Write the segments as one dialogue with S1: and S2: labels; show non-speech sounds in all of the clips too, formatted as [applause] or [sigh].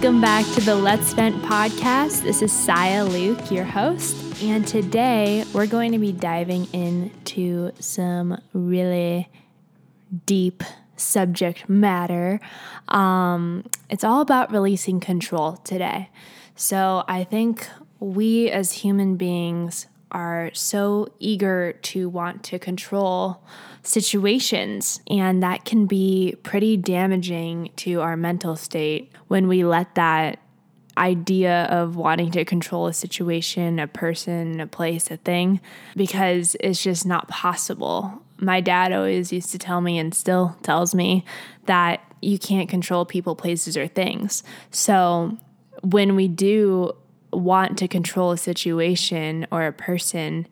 S1: Welcome back to the Let's Vent podcast. This is Saya Luke, your host, and today we're going to be diving into some really deep subject matter. Um, it's all about releasing control today. So I think we as human beings are so eager to want to control situations, and that can be pretty damaging to our mental state when we let that idea of wanting to control a situation, a person, a place, a thing, because it's just not possible. My dad always used to tell me, and still tells me, that you can't control people, places, or things. So when we do want to control a situation or a person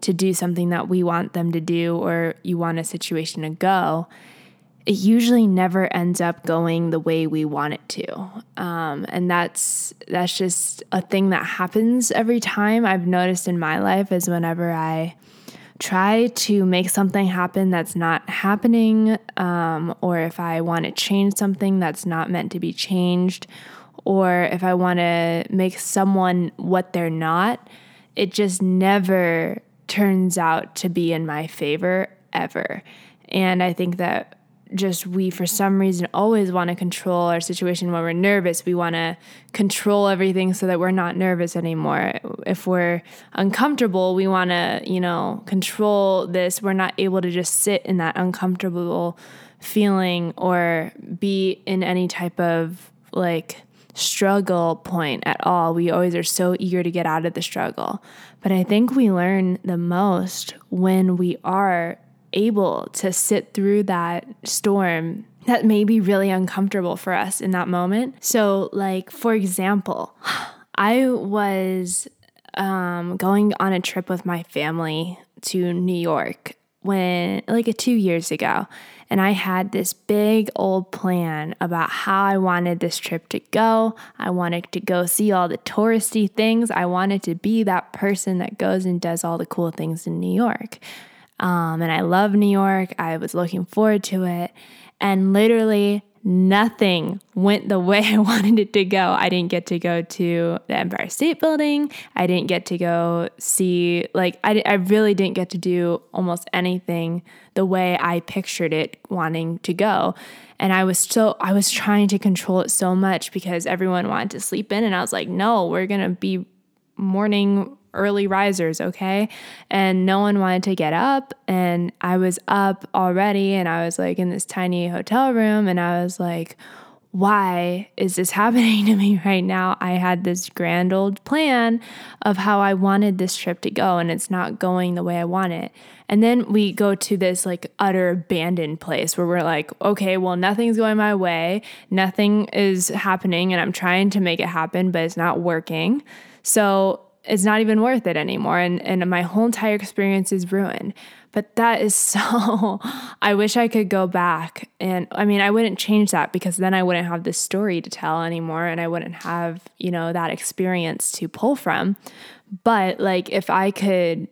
S1: to do something that we want them to do or you want a situation to go, it usually never ends up going the way we want it to. Um, and that's that's just a thing that happens every time I've noticed in my life is whenever I try to make something happen that's not happening, um, or if I want to change something that's not meant to be changed, or if I want to make someone what they're not, it just never turns out to be in my favor ever. And I think that just we, for some reason, always want to control our situation when we're nervous. We want to control everything so that we're not nervous anymore. If we're uncomfortable, we want to, you know, control this. We're not able to just sit in that uncomfortable feeling or be in any type of like struggle point at all. We always are so eager to get out of the struggle. But I think we learn the most when we are able to sit through that storm that may be really uncomfortable for us in that moment. So, like, for example, [sighs] I was um, going on a trip with my family to New York when, like, a two years ago. And I had this big old plan about how I wanted this trip to go. I wanted to go see all the touristy things. I wanted to be that person that goes and does all the cool things in New York. Um, and I love New York. I was looking forward to it. And literally, nothing went the [laughs] way I wanted it to go. I didn't get to go to the Empire State Building. I didn't get to go see, like, I, I really didn't get to do almost anything the way I pictured it wanting to go. And I was so, I was trying to control it so much because everyone wanted to sleep in. And I was like, no, we're going to be morning early risers, okay? And no one wanted to get up. And I was up already and I was like in this tiny hotel room and I was like, why is this [laughs] happening to me right now? I had this grand old plan of how I wanted this trip to go, and it's not going the way I want it. And then we go to this like utter abandoned place where we're like, okay, well, nothing's going my way, nothing is happening, and I'm trying to make it happen, but it's not working. So it's not even worth it anymore and and my whole entire experience is ruined. But that is [laughs] so i wish i could go back and i mean i wouldn't change that because then i wouldn't have this story to tell anymore and i wouldn't have you know that experience to pull from. But like if i could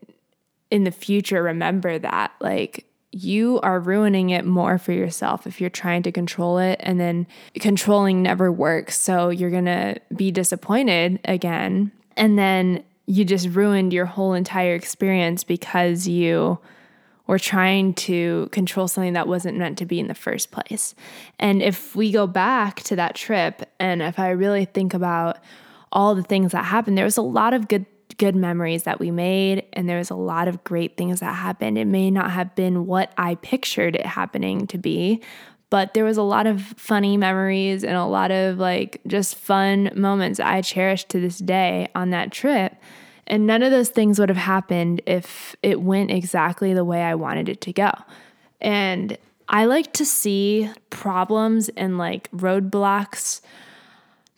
S1: in the future remember that like you are ruining it more for yourself if you're trying to control it and then controlling never works so you're going to be disappointed again and then you just ruined your whole entire experience because you were trying to control something that wasn't meant to be in the first place. And if we go back to that trip and if I really think about all the things that happened, there was a lot of good good memories that we made and there was a lot of great things that happened. It may not have been what I pictured it happening to be, but there was a lot of funny memories and a lot of like just fun moments I cherish to this day on that trip. And none of those things would have happened if it went exactly the way I wanted it to go. And I like to see problems and like roadblocks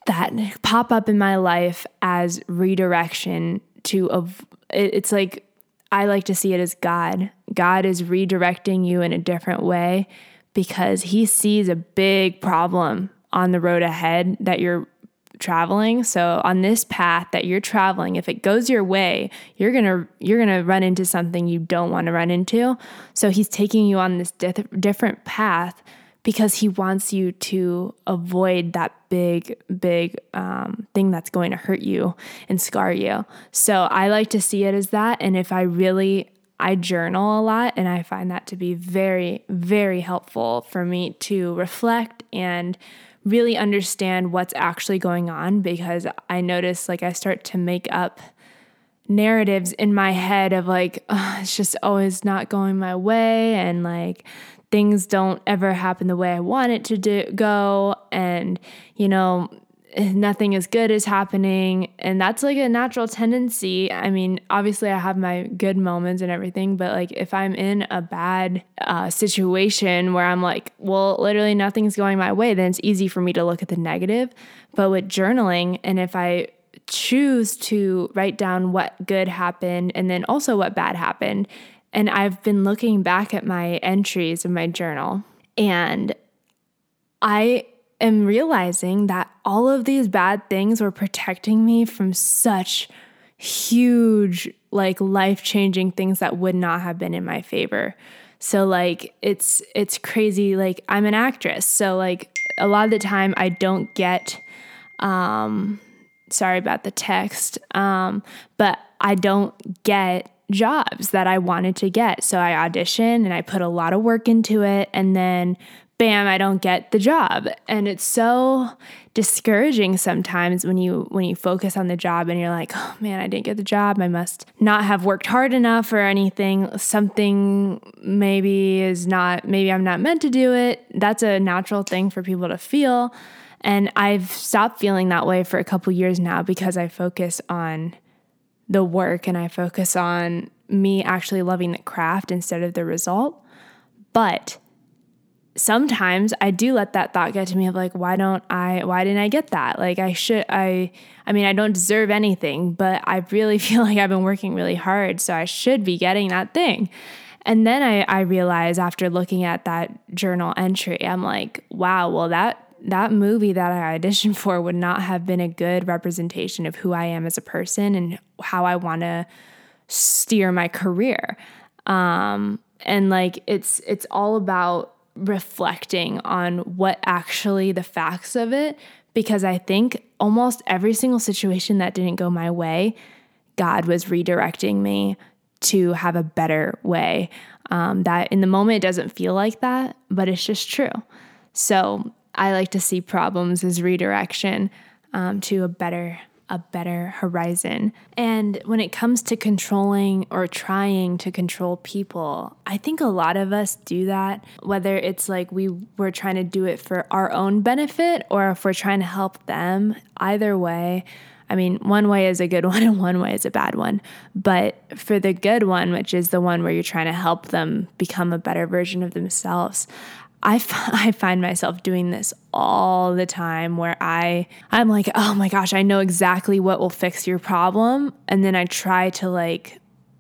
S1: that pop up in my life as redirection to of it's like I like to see it as God. God is redirecting you in a different way because he sees a big problem on the road ahead that you're traveling. So on this path that you're traveling, if it goes your way, you're going to you're going to run into something you don't want to run into. So he's taking you on this di- different path because he wants you to avoid that big, big um, thing that's going to hurt you and scar you. So I like to see it as that. And if I really, I journal a lot and I find that to be very, very helpful for me to reflect and really understand what's actually going on because I notice like I start to make up narratives in my head of like, oh, it's just always not going my way and like things don't ever happen the way I want it to do, go. And, you know, nothing as good is happening. And that's like a natural tendency. I mean, obviously, I have my good moments and everything, but like if I'm in a bad uh, situation where I'm like, well, literally nothing's going my way, then it's easy for me to look at the negative. But with journaling, and if I choose to write down what good happened and then also what bad happened, and I've been looking back at my entries in my journal, and I am realizing that all of these bad things were protecting me from such huge, like life changing things that would not have been in my favor. So like it's it's crazy like I'm an actress. So like a lot of the time I don't get um sorry about the text. Um but I don't get jobs that I wanted to get. So I audition and I put a lot of work into it and then bam, I don't get the job. And it's so discouraging sometimes when you when you focus on the job and you're like, "Oh man, I didn't get the job. I must not have worked hard enough or anything. Something maybe is not maybe I'm not meant to do it." That's a natural thing for people to feel. And I've stopped feeling that way for a couple years now because I focus on the work and I focus on me actually loving the craft instead of the result. But sometimes I do let that thought get to me of like, why don't I, why didn't I get that? Like, I should, I, I mean, I don't deserve anything, but I really [laughs] feel like I've been working really hard. So I should be getting that thing. And then I, I realize after looking at that journal entry, I'm like, wow, well, that that movie that I auditioned for would not have been a good representation of who I am as a person and how I want to steer my career. Um, and like it's it's all about reflecting on what actually the facts of it because I think almost every single situation that didn't go my way, God was redirecting me to have a better way. Um, that in the moment it doesn't feel like that, but it's just true. So I like to see problems as redirection um, to a better a better horizon. And when it comes to controlling or trying to control people, I think a lot of us do that, whether it's like we were trying to do it for our own benefit or if we're trying to help them. Either way, I mean, one way is a good [laughs] one and one way is a bad one. But for the good one, which is the one where you're trying to help them become a better version of themselves, I, f- [laughs] I find myself doing this all the time where I I'm like, "Oh my gosh, I know exactly what will fix your problem." And then I try to like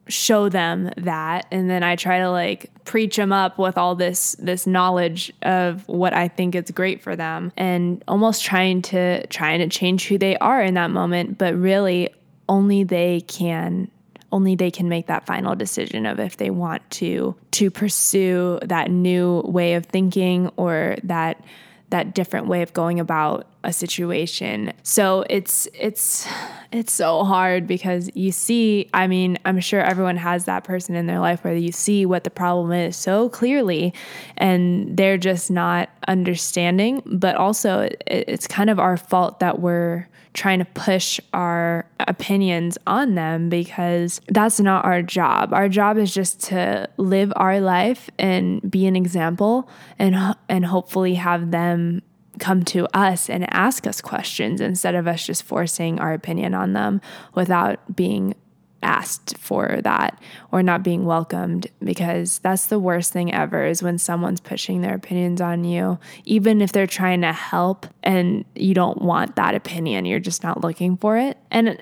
S1: show them that and then I try to like preach them up with all this this knowledge of what I think is great for them and almost trying to trying to change who they are in that moment, but really only they can only they can make that final decision of if they want to to pursue that new way of thinking or that that different way of going about a situation. So it's it's it's so hard because you see, I mean, I'm sure everyone has that person in their life where you see what the problem is so clearly and they're just not understanding, but also it, it's kind of our fault that we're trying to push our opinions on them because that's not our job. Our job is just to live our life and be an example and and hopefully have them come to us and ask us questions instead of us just forcing our opinion on them without being asked for that or not being welcomed. Because that's the worst thing ever is when someone's pushing their opinions on you even if they're trying to help and you don't want that opinion you're just not looking for it. And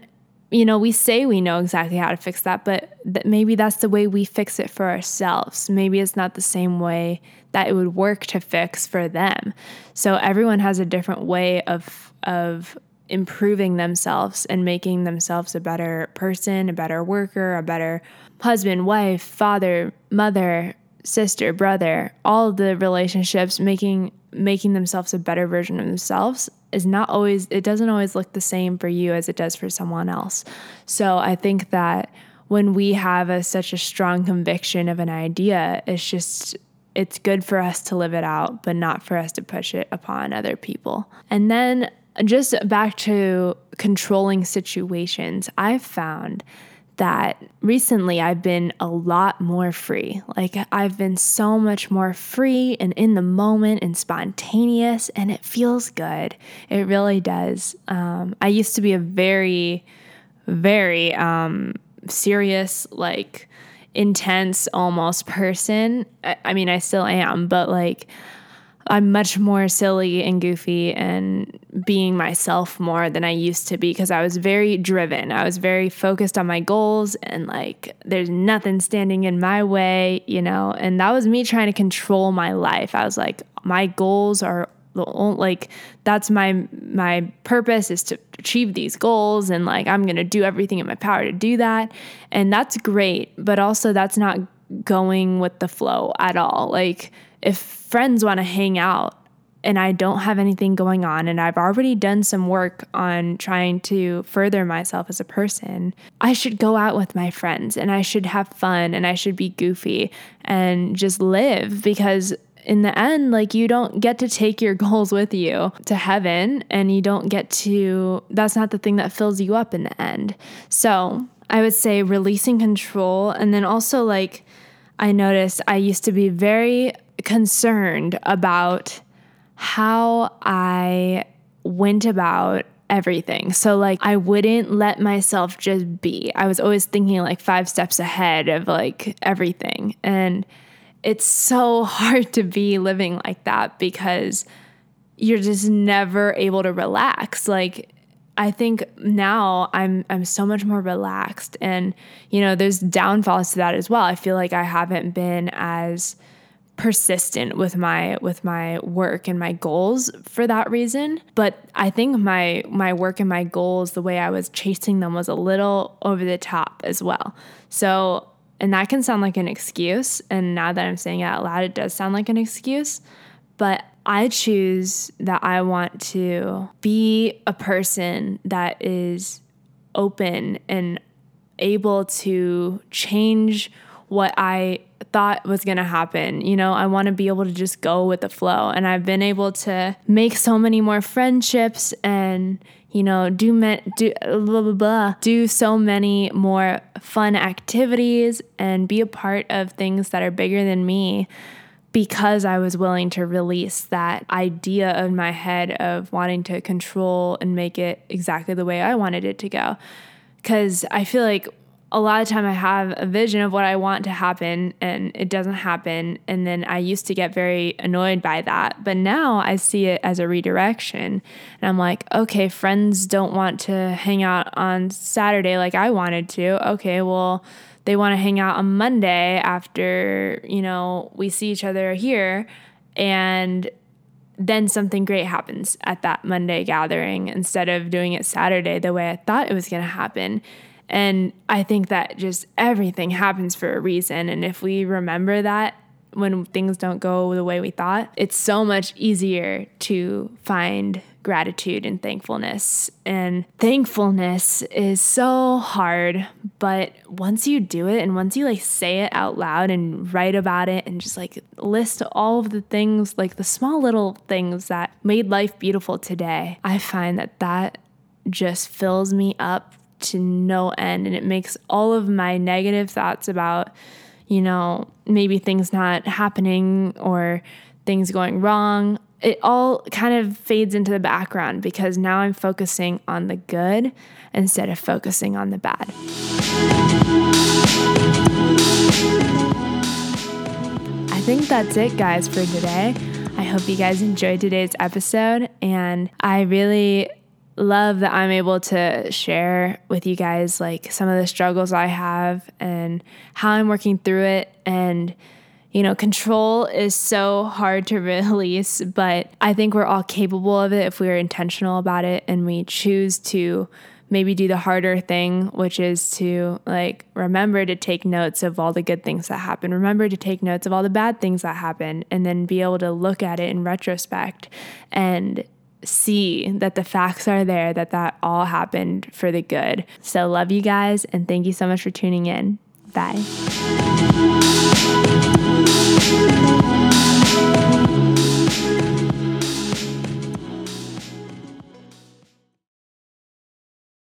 S1: you know we say we know exactly how to fix that but maybe that's the way we fix it for ourselves. Maybe it's not the same way that it would work to fix for them. So everyone has a different way of of improving themselves and making themselves a better person, a better worker, a better husband, wife, father, mother, sister, brother, all the relationships making making themselves a better version of themselves is not always it doesn't always look the same for you as it does for someone else. So I think that when we have a, such a strong conviction of an idea, it's just it's good for us to live it out, but not for us to push it upon other people. And then just back to controlling situations, I've found that recently I've been a lot more free. Like I've been so much more free and in the moment and spontaneous, and it feels good. It really does. Um, I used to be a very, very um, serious, like intense, almost person. I, I mean, I still am, but like I'm much more silly and goofy and being myself more than I used to be because I was very driven. I was very focused on my goals and like there's nothing standing in my way, you know. And that was me trying to control my life. I was like my goals are like that's my my purpose is to achieve these goals and like I'm going to do everything in my power to do that. And that's great, but also that's not going with the flow at all. Like if friends want to hang out and I don't have anything going on and I've already done some work on trying to further myself as a person, I should go out with my friends and I should have fun and I should be goofy and just live because in the end, like you don't get to take your [laughs] goals with you to heaven and you don't get to, that's not the thing that fills you up in the end. So I would say releasing control and then also like, I noticed I used to be very concerned about how I went about everything. So, like, I wouldn't let myself just be. I was always thinking like five steps ahead of like everything. And it's so [laughs] hard to be living like that because you're just never able to relax. Like, I think now I'm I'm so much more relaxed and you know there's downfalls to that as well. I feel like I haven't been as persistent with my with my work and my goals for that reason. But i think my my work and my goals the way i was chasing them was a little over the top as well. So and that can sound like an excuse. And now that i'm saying it out loud it does sound like an excuse. But i choose that i want to be a person that is open and able to change what I thought was going to happen. You know, I want to be able to just go with the flow. And I've been able to make so many more friendships and, you know, do, me- do blah, blah, blah, do so many more fun activities and be a part of things that are bigger than me because I was willing to release that idea in my head of wanting to control and make it exactly the way I wanted it to go. Because I feel like a lot of time I have a vision of what I want to happen and it doesn't happen. And then I used to get very annoyed by that but now I see it as a redirection. And I'm like okay friends don't want to hang out on Saturday like I wanted to. Okay well they want to hang out on Monday after you know we see each other here. And then something great happens at that Monday gathering instead of doing it Saturday the way I thought it was going to happen and I think that just everything happens for a reason. And if we remember that when things don't go the way we thought, it's so much easier to find gratitude and thankfulness. And thankfulness is so hard, but once you do it and once you like say it out loud and write about it and just like list all of the things, like the small little things that made life beautiful today, I find that that just fills me up to no end and it makes all of my negative thoughts about you know maybe things not happening or things going wrong it all kind of fades into the background because now I'm focusing on the good instead of focusing on the bad. I think that's it, guys, for today. I hope you guys enjoyed today's episode, and I really love that I'm able to share with you guys like some of the struggles I have and how I'm working through it and you know, control is so hard to [laughs] release, but I think we're all capable of it if we are intentional about it and we choose to maybe do the harder thing, which is to like remember to take notes of all the good things that happen. Remember to take notes of all the bad things that happen and then be able to look at it in retrospect and see that the facts are there that that all happened for the good. So love you guys and thank you so much for tuning in. Bye.